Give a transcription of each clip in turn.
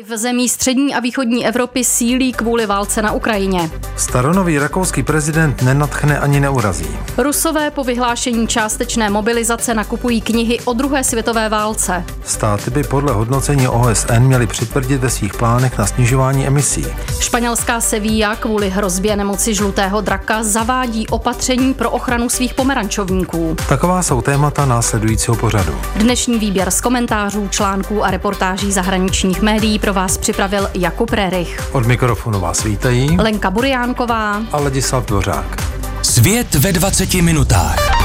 V zemí střední a východní Evropy sílí kvůli válce na Ukrajině. Staronový rakouský prezident nenatchne ani neurazí. Rusové po vyhlášení částečné mobilizace nakupují knihy o druhé světové válce. Státy by podle hodnocení OSN měly přitvrdit ve svých plánech na snižování emisí. Španělská Sevilla kvůli hrozbě nemoci žlutého draka zavádí opatření pro ochranu svých pomerančovníků. Taková jsou témata následujícího pořadu. Dnešní výběr z komentářů, článků a reportáží zahraničních médií pro vás připravil Jakub Rerich. Od mikrofonu vás vítají Lenka Buriánková a Ladislav Dvořák. Svět ve 20 minutách.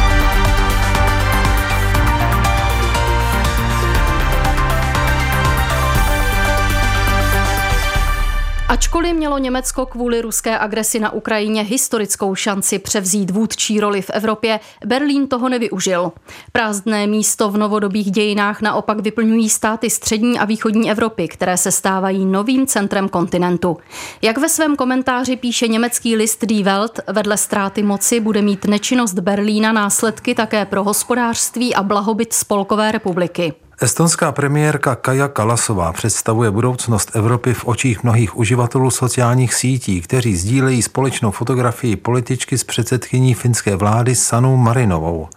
Ačkoliv mělo Německo kvůli ruské agresi na Ukrajině historickou šanci převzít vůdčí roli v Evropě, Berlín toho nevyužil. Prázdné místo v novodobých dějinách naopak vyplňují státy střední a východní Evropy, které se stávají novým centrem kontinentu. Jak ve svém komentáři píše německý list Die Welt, vedle ztráty moci bude mít nečinnost Berlína následky také pro hospodářství a blahobyt Spolkové republiky. Estonská premiérka Kaja Kalasová představuje budoucnost Evropy v očích mnohých uživatelů sociálních sítí, kteří sdílejí společnou fotografii političky s předsedkyní finské vlády Sanou Marinovou.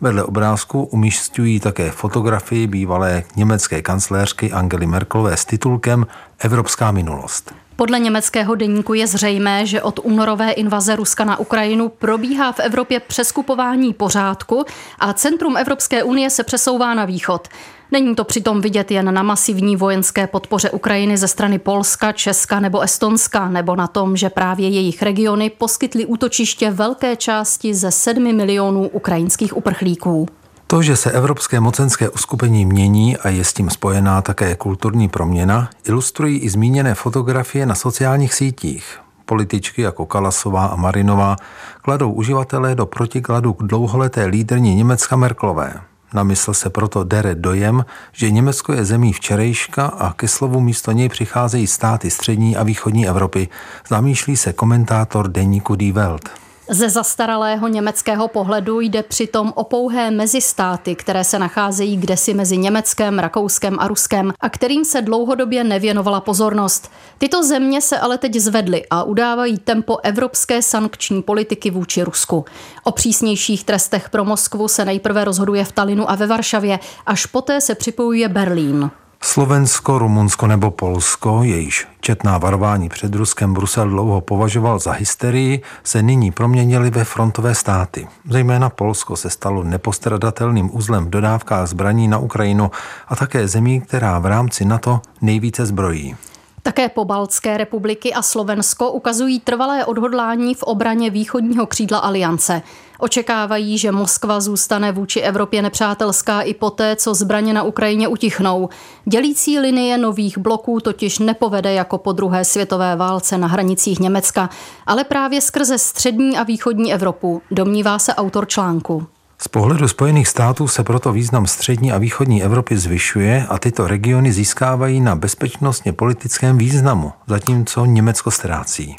Vedle obrázku umísťují také fotografii bývalé německé kancléřky Angely Merkelové s titulkem Evropská minulost. Podle německého deníku je zřejmé, že od únorové invaze Ruska na Ukrajinu probíhá v Evropě přeskupování pořádku a centrum Evropské unie se přesouvá na východ. Není to přitom vidět jen na masivní vojenské podpoře Ukrajiny ze strany Polska, Česka nebo Estonska, nebo na tom, že právě jejich regiony poskytly útočiště velké části ze 7 milionů ukrajinských uprchlíků. To, že se evropské mocenské uskupení mění a je s tím spojená také kulturní proměna, ilustrují i zmíněné fotografie na sociálních sítích. Političky jako Kalasová a Marinová kladou uživatelé do protikladu k dlouholeté lídrní Německa Merklové. Na mysl se proto dere dojem, že Německo je zemí včerejška a ke slovu místo něj přicházejí státy střední a východní Evropy, zamýšlí se komentátor deníku Die Welt. Ze zastaralého německého pohledu jde přitom o pouhé mezistáty, které se nacházejí kdesi mezi Německem, Rakouskem a Ruskem a kterým se dlouhodobě nevěnovala pozornost. Tyto země se ale teď zvedly a udávají tempo evropské sankční politiky vůči Rusku. O přísnějších trestech pro Moskvu se nejprve rozhoduje v Talinu a ve Varšavě, až poté se připojuje Berlín. Slovensko, Rumunsko nebo Polsko, jejíž četná varování před Ruskem Brusel dlouho považoval za hysterii, se nyní proměnily ve frontové státy. Zejména Polsko se stalo nepostradatelným uzlem v dodávkách zbraní na Ukrajinu a také zemí, která v rámci NATO nejvíce zbrojí. Také pobaltské republiky a Slovensko ukazují trvalé odhodlání v obraně východního křídla aliance. Očekávají, že Moskva zůstane vůči Evropě nepřátelská i poté, co zbraně na Ukrajině utichnou. Dělící linie nových bloků totiž nepovede jako po druhé světové válce na hranicích Německa, ale právě skrze střední a východní Evropu, domnívá se autor článku. Z pohledu Spojených států se proto význam střední a východní Evropy zvyšuje a tyto regiony získávají na bezpečnostně politickém významu, zatímco Německo ztrácí.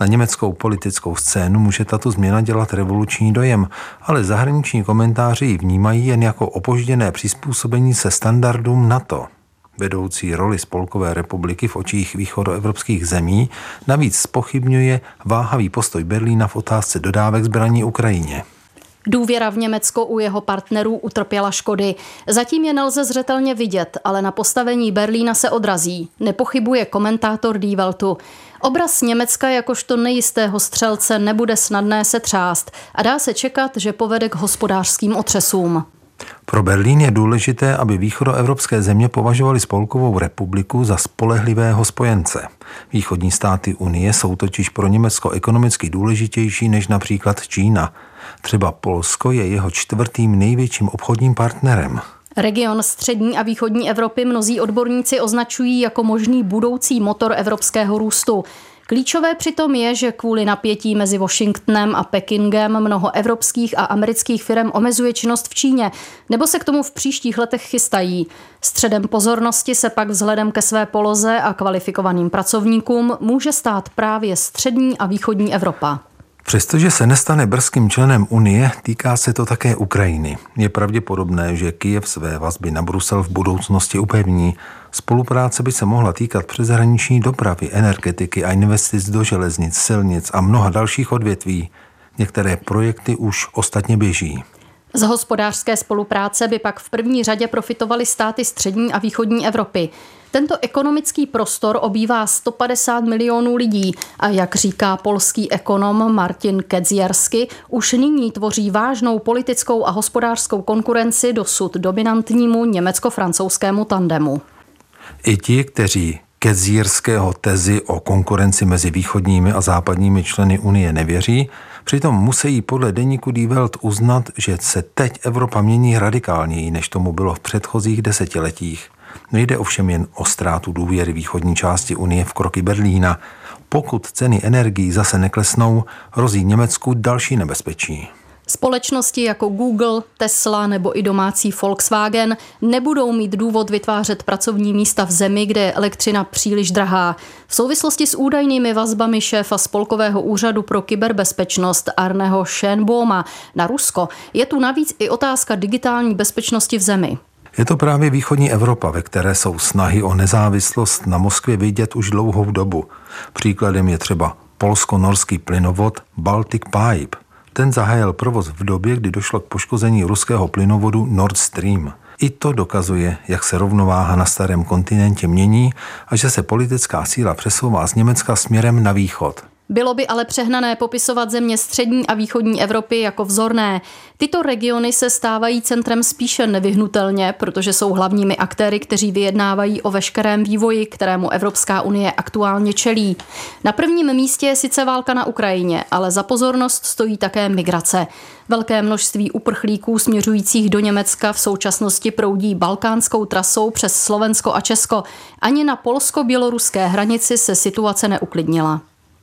Na německou politickou scénu může tato změna dělat revoluční dojem, ale zahraniční komentáři ji vnímají jen jako opožděné přizpůsobení se standardům NATO. Vedoucí roli Spolkové republiky v očích východoevropských zemí navíc spochybňuje váhavý postoj Berlína v otázce dodávek zbraní Ukrajině. Důvěra v Německo u jeho partnerů utrpěla škody. Zatím je nelze zřetelně vidět, ale na postavení Berlína se odrazí. Nepochybuje komentátor Die Weltu. Obraz Německa jakožto nejistého střelce nebude snadné se třást a dá se čekat, že povede k hospodářským otřesům. Pro Berlín je důležité, aby východoevropské země považovaly Spolkovou republiku za spolehlivého spojence. Východní státy Unie jsou totiž pro Německo ekonomicky důležitější než například Čína. Třeba Polsko je jeho čtvrtým největším obchodním partnerem. Region střední a východní Evropy mnozí odborníci označují jako možný budoucí motor evropského růstu. Klíčové přitom je, že kvůli napětí mezi Washingtonem a Pekingem mnoho evropských a amerických firm omezuje činnost v Číně, nebo se k tomu v příštích letech chystají. Středem pozornosti se pak vzhledem ke své poloze a kvalifikovaným pracovníkům může stát právě střední a východní Evropa. Přestože se nestane brzkým členem Unie, týká se to také Ukrajiny. Je pravděpodobné, že Kyjev své vazby na Brusel v budoucnosti upevní. Spolupráce by se mohla týkat přeshraniční dopravy, energetiky a investic do železnic, silnic a mnoha dalších odvětví. Některé projekty už ostatně běží. Z hospodářské spolupráce by pak v první řadě profitovaly státy střední a východní Evropy. Tento ekonomický prostor obývá 150 milionů lidí a jak říká polský ekonom Martin Kedziersky, už nyní tvoří vážnou politickou a hospodářskou konkurenci dosud dominantnímu německo-francouzskému tandemu. I ti, kteří Kedzierského tezi o konkurenci mezi východními a západními členy Unie nevěří, přitom musí podle deníku Die Welt uznat, že se teď Evropa mění radikálněji, než tomu bylo v předchozích desetiletích. Nejde ovšem jen o ztrátu důvěry východní části Unie v kroky Berlína. Pokud ceny energií zase neklesnou, hrozí Německu další nebezpečí. Společnosti jako Google, Tesla nebo i domácí Volkswagen nebudou mít důvod vytvářet pracovní místa v zemi, kde je elektřina příliš drahá. V souvislosti s údajnými vazbami šéfa Spolkového úřadu pro kyberbezpečnost Arneho Schönboma na Rusko je tu navíc i otázka digitální bezpečnosti v zemi. Je to právě východní Evropa, ve které jsou snahy o nezávislost na Moskvě vidět už dlouhou dobu. Příkladem je třeba polsko-norský plynovod Baltic Pipe. Ten zahájil provoz v době, kdy došlo k poškození ruského plynovodu Nord Stream. I to dokazuje, jak se rovnováha na starém kontinentě mění a že se politická síla přesouvá z Německa směrem na východ. Bylo by ale přehnané popisovat země střední a východní Evropy jako vzorné. Tyto regiony se stávají centrem spíše nevyhnutelně, protože jsou hlavními aktéry, kteří vyjednávají o veškerém vývoji, kterému Evropská unie aktuálně čelí. Na prvním místě je sice válka na Ukrajině, ale za pozornost stojí také migrace. Velké množství uprchlíků směřujících do Německa v současnosti proudí balkánskou trasou přes Slovensko a Česko. Ani na polsko-běloruské hranici se situace neuklidnila.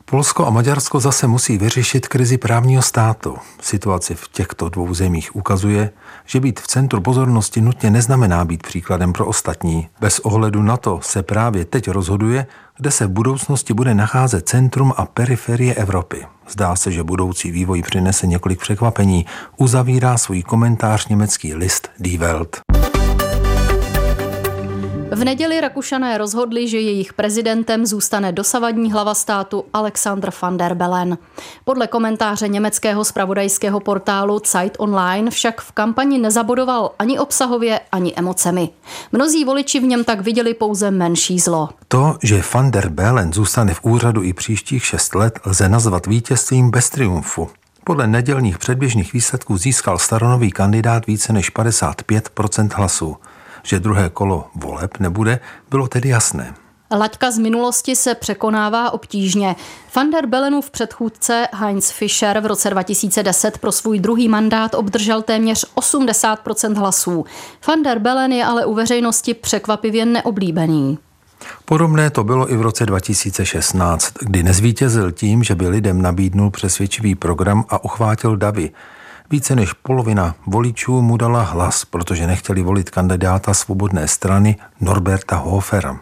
Polsko a Maďarsko zase musí vyřešit krizi právního státu. Situace v těchto dvou zemích ukazuje, že být v centru pozornosti nutně neznamená být příkladem pro ostatní. Bez ohledu na to se právě teď rozhoduje, kde se v budoucnosti bude nacházet centrum a periferie Evropy. Zdá se, že budoucí vývoj přinese několik překvapení. Uzavírá svůj komentář německý list Die Welt. V neděli Rakušané rozhodli, že jejich prezidentem zůstane dosavadní hlava státu Alexander van der Bellen. Podle komentáře německého spravodajského portálu Zeit Online však v kampani nezabodoval ani obsahově, ani emocemi. Mnozí voliči v něm tak viděli pouze menší zlo. To, že van der Bellen zůstane v úřadu i příštích šest let, lze nazvat vítězstvím bez triumfu. Podle nedělních předběžných výsledků získal staronový kandidát více než 55% hlasů. Že druhé kolo voleb nebude, bylo tedy jasné. Laťka z minulosti se překonává obtížně. Van der Belenův předchůdce Heinz Fischer v roce 2010 pro svůj druhý mandát obdržel téměř 80% hlasů. Van der Bellen je ale u veřejnosti překvapivě neoblíbený. Podobné to bylo i v roce 2016, kdy nezvítězil tím, že by lidem nabídnul přesvědčivý program a uchvátil davy. Více než polovina voličů mu dala hlas, protože nechtěli volit kandidáta svobodné strany Norberta Hofera.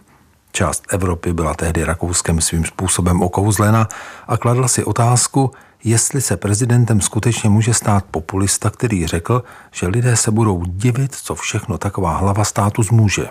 Část Evropy byla tehdy Rakouskem svým způsobem okouzlena a kladla si otázku, jestli se prezidentem skutečně může stát populista, který řekl, že lidé se budou divit, co všechno taková hlava státu zmůže.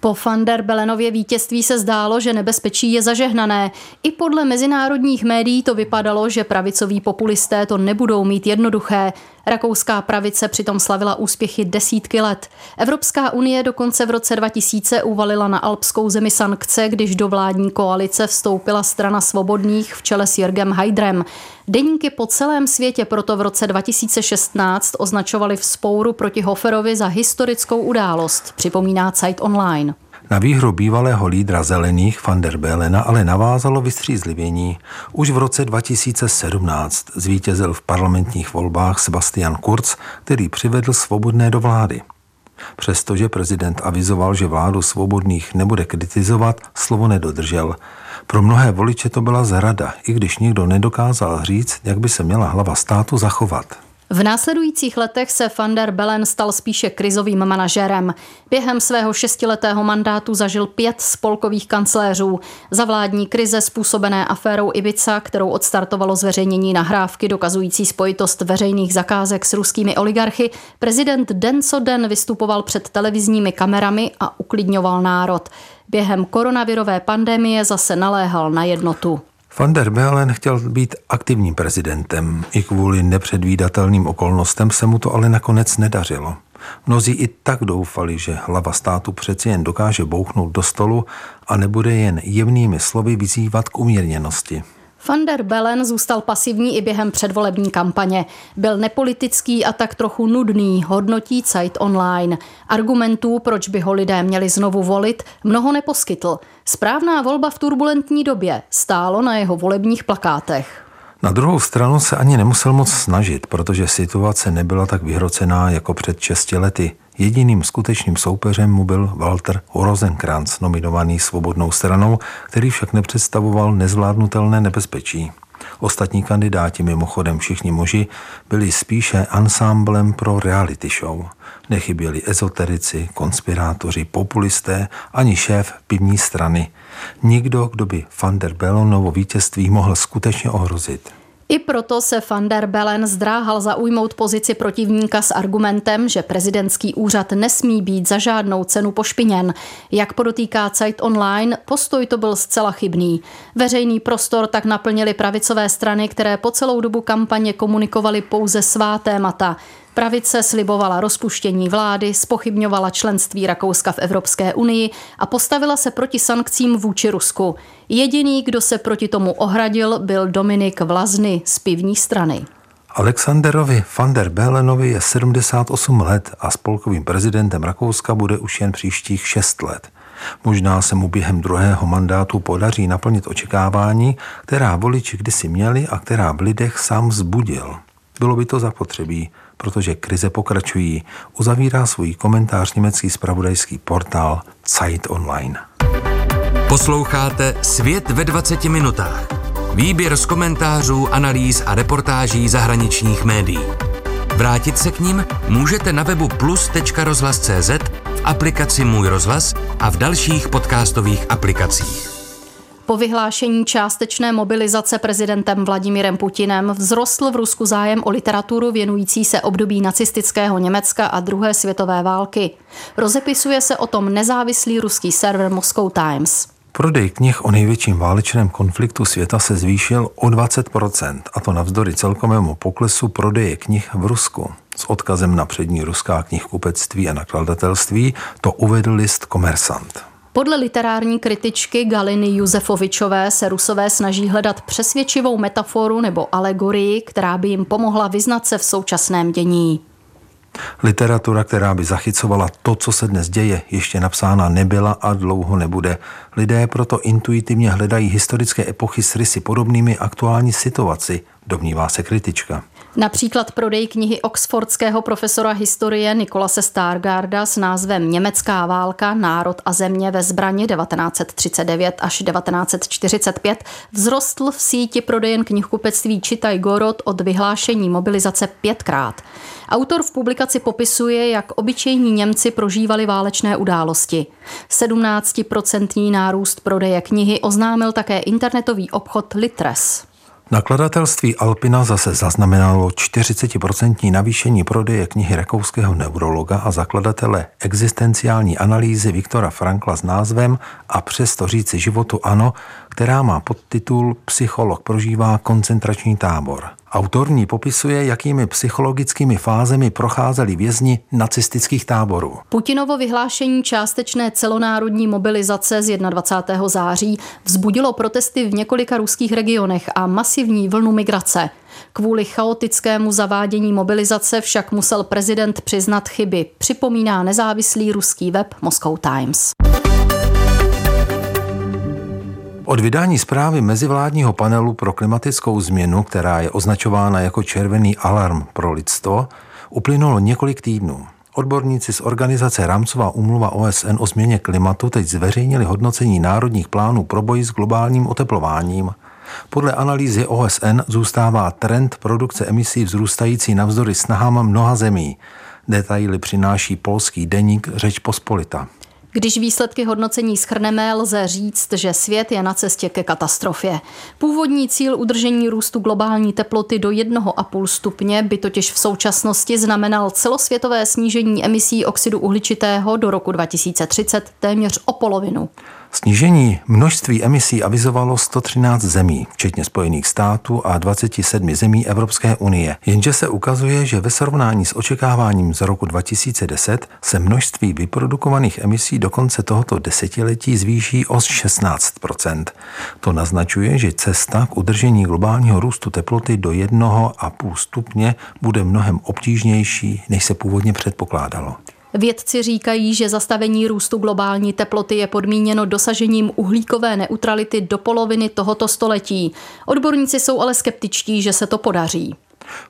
Po van der Belenově vítězství se zdálo, že nebezpečí je zažehnané. I podle mezinárodních médií to vypadalo, že pravicoví populisté to nebudou mít jednoduché. Rakouská pravice přitom slavila úspěchy desítky let. Evropská unie dokonce v roce 2000 uvalila na alpskou zemi sankce, když do vládní koalice vstoupila strana svobodných v čele s Jörgem Heidrem. Deníky po celém světě proto v roce 2016 označovali vzpouru proti Hoferovi za historickou událost, připomíná Zeit Online. Na výhru bývalého lídra zelených van der Belena ale navázalo vystřízlivění. Už v roce 2017 zvítězil v parlamentních volbách Sebastian Kurz, který přivedl svobodné do vlády. Přestože prezident avizoval, že vládu svobodných nebude kritizovat, slovo nedodržel. Pro mnohé voliče to byla zrada, i když nikdo nedokázal říct, jak by se měla hlava státu zachovat. V následujících letech se van der Bellen stal spíše krizovým manažerem. Během svého šestiletého mandátu zažil pět spolkových kancléřů. Za vládní krize způsobené aférou Ibiza, kterou odstartovalo zveřejnění nahrávky dokazující spojitost veřejných zakázek s ruskými oligarchy, prezident den co den vystupoval před televizními kamerami a uklidňoval národ. Během koronavirové pandemie zase naléhal na jednotu. Van der Bellen chtěl být aktivním prezidentem. I kvůli nepředvídatelným okolnostem se mu to ale nakonec nedařilo. Mnozí i tak doufali, že hlava státu přeci jen dokáže bouchnout do stolu a nebude jen jemnými slovy vyzývat k umírněnosti. Van der Bellen zůstal pasivní i během předvolební kampaně. Byl nepolitický a tak trochu nudný, hodnotí Zeit online. Argumentů, proč by ho lidé měli znovu volit, mnoho neposkytl. Správná volba v turbulentní době stálo na jeho volebních plakátech. Na druhou stranu se ani nemusel moc snažit, protože situace nebyla tak vyhrocená jako před 6 lety. Jediným skutečným soupeřem mu byl Walter Rosenkrantz, nominovaný svobodnou stranou, který však nepředstavoval nezvládnutelné nebezpečí. Ostatní kandidáti, mimochodem všichni muži, byli spíše ansámblem pro reality show. Nechyběli ezoterici, konspirátoři, populisté ani šéf pivní strany. Nikdo, kdo by van der Bellonovo vítězství mohl skutečně ohrozit. I proto se van der Bellen zdráhal zaujmout pozici protivníka s argumentem, že prezidentský úřad nesmí být za žádnou cenu pošpiněn. Jak podotýká Zeit Online, postoj to byl zcela chybný. Veřejný prostor tak naplnili pravicové strany, které po celou dobu kampaně komunikovaly pouze svá témata. Pravice slibovala rozpuštění vlády, spochybňovala členství Rakouska v Evropské unii a postavila se proti sankcím vůči Rusku. Jediný, kdo se proti tomu ohradil, byl Dominik Vlazny z pivní strany. Alexanderovi van der Belenovi je 78 let a spolkovým prezidentem Rakouska bude už jen příštích 6 let. Možná se mu během druhého mandátu podaří naplnit očekávání, která voliči kdysi měli a která v lidech sám vzbudil. Bylo by to zapotřebí, protože krize pokračují, uzavírá svůj komentář německý spravodajský portál Zeit Online. Posloucháte Svět ve 20 minutách. Výběr z komentářů, analýz a reportáží zahraničních médií. Vrátit se k ním můžete na webu plus.rozhlas.cz, v aplikaci Můj rozhlas a v dalších podcastových aplikacích. Po vyhlášení částečné mobilizace prezidentem Vladimírem Putinem vzrostl v Rusku zájem o literaturu věnující se období nacistického Německa a druhé světové války. Rozepisuje se o tom nezávislý ruský server Moscow Times. Prodej knih o největším válečném konfliktu světa se zvýšil o 20%, a to navzdory celkovému poklesu prodeje knih v Rusku. S odkazem na přední ruská knihkupectví a nakladatelství to uvedl list Komersant. Podle literární kritičky Galiny Juzefovičové se Rusové snaží hledat přesvědčivou metaforu nebo alegorii, která by jim pomohla vyznat se v současném dění. Literatura, která by zachycovala to, co se dnes děje, ještě napsána nebyla a dlouho nebude. Lidé proto intuitivně hledají historické epochy s rysy podobnými aktuální situaci, domnívá se kritička. Například prodej knihy oxfordského profesora historie Nikolase Stargarda s názvem Německá válka, národ a země ve zbraně 1939 až 1945 vzrostl v síti prodejen knihkupectví Čitaj Gorod od vyhlášení mobilizace pětkrát. Autor v publikaci popisuje, jak obyčejní Němci prožívali válečné události. 17% nárůst prodeje knihy oznámil také internetový obchod Litres. Nakladatelství Alpina zase zaznamenalo 40% navýšení prodeje knihy rakouského neurologa a zakladatele existenciální analýzy Viktora Frankla s názvem A přesto říci životu ano, která má podtitul Psycholog prožívá koncentrační tábor. Autor ní popisuje, jakými psychologickými fázemi procházeli vězni nacistických táborů. Putinovo vyhlášení částečné celonárodní mobilizace z 21. září vzbudilo protesty v několika ruských regionech a masivní vlnu migrace. Kvůli chaotickému zavádění mobilizace však musel prezident přiznat chyby, připomíná nezávislý ruský web Moscow Times. Od vydání zprávy mezivládního panelu pro klimatickou změnu, která je označována jako červený alarm pro lidstvo, uplynulo několik týdnů. Odborníci z organizace Rámcová umluva OSN o změně klimatu teď zveřejnili hodnocení národních plánů pro boj s globálním oteplováním. Podle analýzy OSN zůstává trend produkce emisí vzrůstající navzdory snahám mnoha zemí. Detaily přináší polský deník Řeč Pospolita. Když výsledky hodnocení schrneme, lze říct, že svět je na cestě ke katastrofě. Původní cíl udržení růstu globální teploty do 1,5 stupně by totiž v současnosti znamenal celosvětové snížení emisí oxidu uhličitého do roku 2030 téměř o polovinu. Snížení množství emisí avizovalo 113 zemí, včetně Spojených států a 27 zemí Evropské unie. Jenže se ukazuje, že ve srovnání s očekáváním z roku 2010 se množství vyprodukovaných emisí do konce tohoto desetiletí zvýší o 16% To naznačuje, že cesta k udržení globálního růstu teploty do 1,5 stupně bude mnohem obtížnější, než se původně předpokládalo. Vědci říkají, že zastavení růstu globální teploty je podmíněno dosažením uhlíkové neutrality do poloviny tohoto století. Odborníci jsou ale skeptičtí, že se to podaří.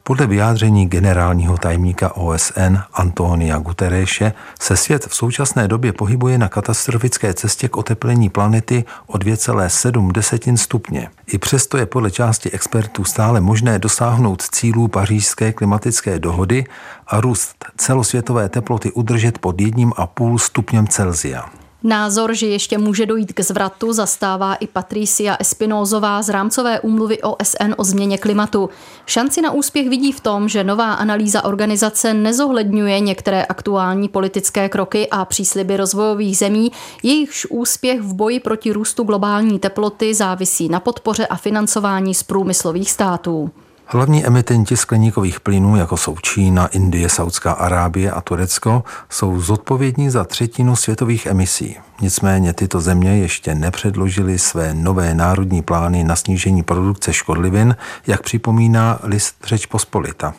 Podle vyjádření generálního tajemníka OSN Antonia Guterreše se svět v současné době pohybuje na katastrofické cestě k oteplení planety o 2,7 stupně. I přesto je podle části expertů stále možné dosáhnout cílů pařížské klimatické dohody a růst celosvětové teploty udržet pod 1,5 stupněm Celsia. Názor, že ještě může dojít k zvratu, zastává i Patricia Espinozová z rámcové úmluvy OSN o změně klimatu. Šanci na úspěch vidí v tom, že nová analýza organizace nezohledňuje některé aktuální politické kroky a přísliby rozvojových zemí, jejichž úspěch v boji proti růstu globální teploty závisí na podpoře a financování z průmyslových států. Hlavní emitenti skleníkových plynů, jako jsou Čína, Indie, Saudská Arábie a Turecko, jsou zodpovědní za třetinu světových emisí. Nicméně tyto země ještě nepředložily své nové národní plány na snížení produkce škodlivin, jak připomíná list Řeč Pospolita.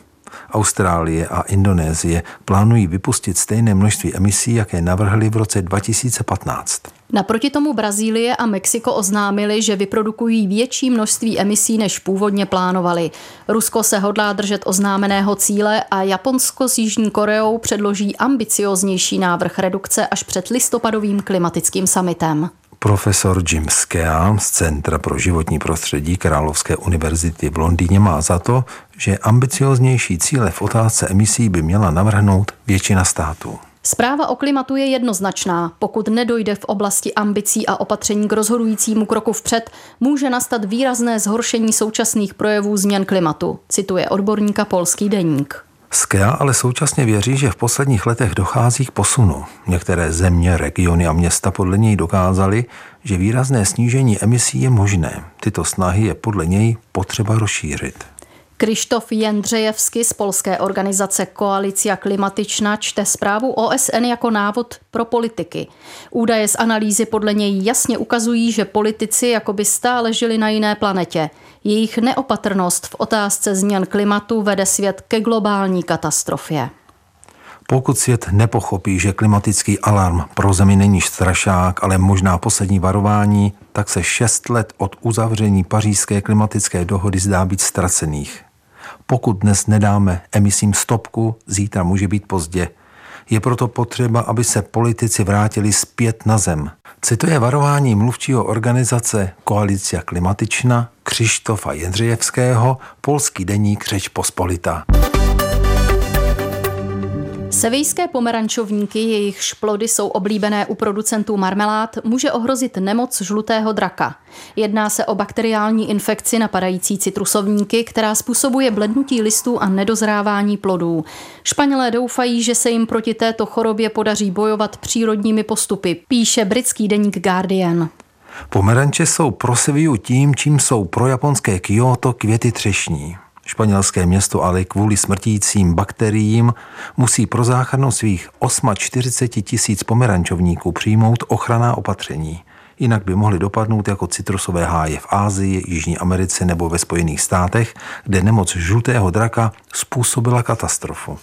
Austrálie a Indonésie plánují vypustit stejné množství emisí, jaké navrhly v roce 2015. Naproti tomu Brazílie a Mexiko oznámili, že vyprodukují větší množství emisí, než původně plánovali. Rusko se hodlá držet oznámeného cíle a Japonsko s Jižní Koreou předloží ambicioznější návrh redukce až před listopadovým klimatickým summitem. Profesor Jim Skea z Centra pro životní prostředí Královské univerzity v Londýně má za to, že ambicioznější cíle v otázce emisí by měla navrhnout většina států. Zpráva o klimatu je jednoznačná. Pokud nedojde v oblasti ambicí a opatření k rozhodujícímu kroku vpřed, může nastat výrazné zhoršení současných projevů změn klimatu, cituje odborníka Polský deník. Skea ale současně věří, že v posledních letech dochází k posunu. Některé země, regiony a města podle něj dokázaly, že výrazné snížení emisí je možné. Tyto snahy je podle něj potřeba rozšířit. Krištof Jendřejevsky z polské organizace Koalicia Klimatična čte zprávu OSN jako návod pro politiky. Údaje z analýzy podle něj jasně ukazují, že politici jako by stále žili na jiné planetě. Jejich neopatrnost v otázce změn klimatu vede svět ke globální katastrofě. Pokud svět nepochopí, že klimatický alarm pro Zemi není strašák, ale možná poslední varování, tak se šest let od uzavření pařížské klimatické dohody zdá být ztracených. Pokud dnes nedáme emisím stopku, zítra může být pozdě. Je proto potřeba, aby se politici vrátili zpět na zem. Cituje varování mluvčího organizace Koalicia klimatična Křištofa Jendřejevského, polský deník Řeč Pospolita. Sevijské pomerančovníky, jejich šplody jsou oblíbené u producentů marmelád, může ohrozit nemoc žlutého draka. Jedná se o bakteriální infekci napadající citrusovníky, která způsobuje blednutí listů a nedozrávání plodů. Španělé doufají, že se jim proti této chorobě podaří bojovat přírodními postupy, píše britský deník Guardian. Pomeranče jsou pro Seviu tím, čím jsou pro japonské Kyoto květy třešní. Španělské město ale kvůli smrtícím bakteriím musí pro záchranu svých 48 tisíc pomerančovníků přijmout ochranná opatření. Jinak by mohly dopadnout jako citrusové háje v Ázii, Jižní Americe nebo ve Spojených státech, kde nemoc žlutého draka způsobila katastrofu.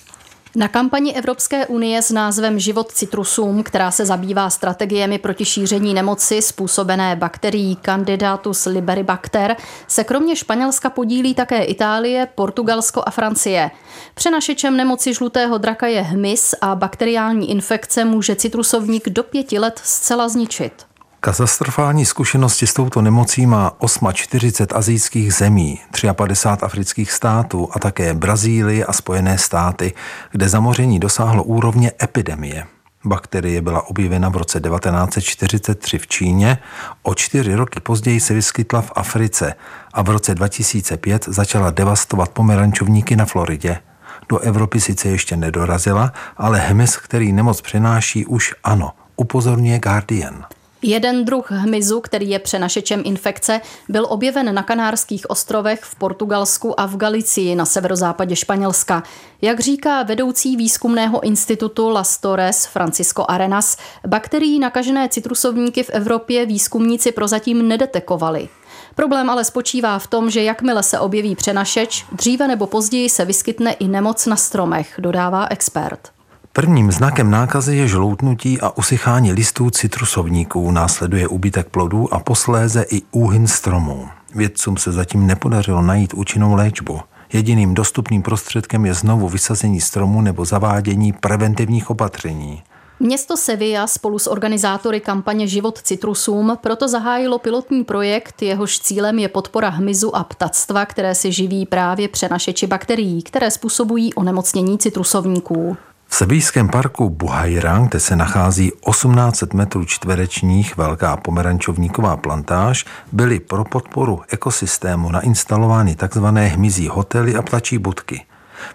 Na kampani Evropské unie s názvem Život citrusům, která se zabývá strategiemi proti šíření nemoci způsobené bakterií Candidatus liberibacter, se kromě Španělska podílí také Itálie, Portugalsko a Francie. Přenašečem nemoci žlutého draka je hmyz a bakteriální infekce může citrusovník do pěti let zcela zničit. Katastrofální zkušenosti s touto nemocí má 48 azijských zemí, 53 afrických států a také Brazílie a Spojené státy, kde zamoření dosáhlo úrovně epidemie. Bakterie byla objevena v roce 1943 v Číně, o čtyři roky později se vyskytla v Africe a v roce 2005 začala devastovat pomerančovníky na Floridě. Do Evropy sice ještě nedorazila, ale hmyz, který nemoc přenáší, už ano, upozorňuje Guardian. Jeden druh hmyzu, který je přenašečem infekce, byl objeven na Kanárských ostrovech v Portugalsku a v Galicii na severozápadě Španělska. Jak říká vedoucí výzkumného institutu Las Torres Francisco Arenas, bakterií nakažené citrusovníky v Evropě výzkumníci prozatím nedetekovali. Problém ale spočívá v tom, že jakmile se objeví přenašeč, dříve nebo později se vyskytne i nemoc na stromech, dodává expert. Prvním znakem nákazy je žloutnutí a usychání listů citrusovníků, následuje úbytek plodů a posléze i úhyn stromů. Vědcům se zatím nepodařilo najít účinnou léčbu. Jediným dostupným prostředkem je znovu vysazení stromu nebo zavádění preventivních opatření. Město Sevilla spolu s organizátory kampaně Život citrusům proto zahájilo pilotní projekt, jehož cílem je podpora hmyzu a ptactva, které si živí právě přenašeči bakterií, které způsobují onemocnění citrusovníků. V sebijském parku Buhajrang, kde se nachází 1800 metrů čtverečních velká pomerančovníková plantáž, byly pro podporu ekosystému nainstalovány tzv. hmyzí hotely a ptačí budky.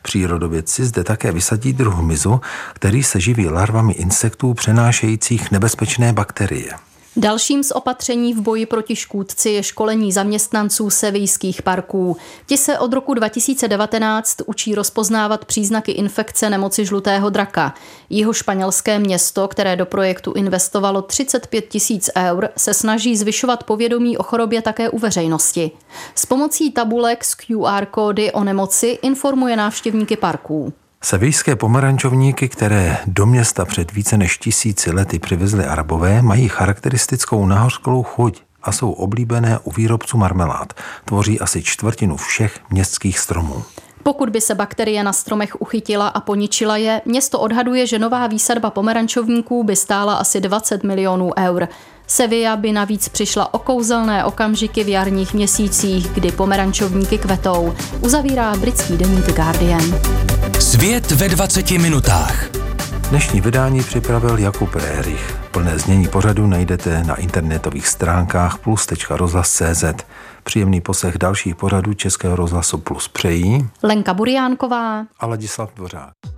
Přírodovědci zde také vysadí druh hmyzu, který se živí larvami insektů přenášejících nebezpečné bakterie. Dalším z opatření v boji proti škůdci je školení zaměstnanců sevijských parků. Ti se od roku 2019 učí rozpoznávat příznaky infekce nemoci žlutého draka. Jeho španělské město, které do projektu investovalo 35 tisíc eur, se snaží zvyšovat povědomí o chorobě také u veřejnosti. S pomocí tabulek s QR kódy o nemoci informuje návštěvníky parků. Sevijské pomerančovníky, které do města před více než tisíci lety přivezli Arabové, mají charakteristickou nahořklou chuť a jsou oblíbené u výrobců marmelád. Tvoří asi čtvrtinu všech městských stromů. Pokud by se bakterie na stromech uchytila a poničila je, město odhaduje, že nová výsadba pomerančovníků by stála asi 20 milionů eur. Sevilla by navíc přišla o kouzelné okamžiky v jarních měsících, kdy pomerančovníky kvetou, uzavírá britský deník The Guardian. Svět ve 20 minutách. Dnešní vydání připravil Jakub Rérych. Plné znění pořadu najdete na internetových stránkách plus.rozhlas.cz. Příjemný poslech dalších pořadů Českého rozhlasu Plus přejí Lenka Buriánková a Ladislav Dvořák.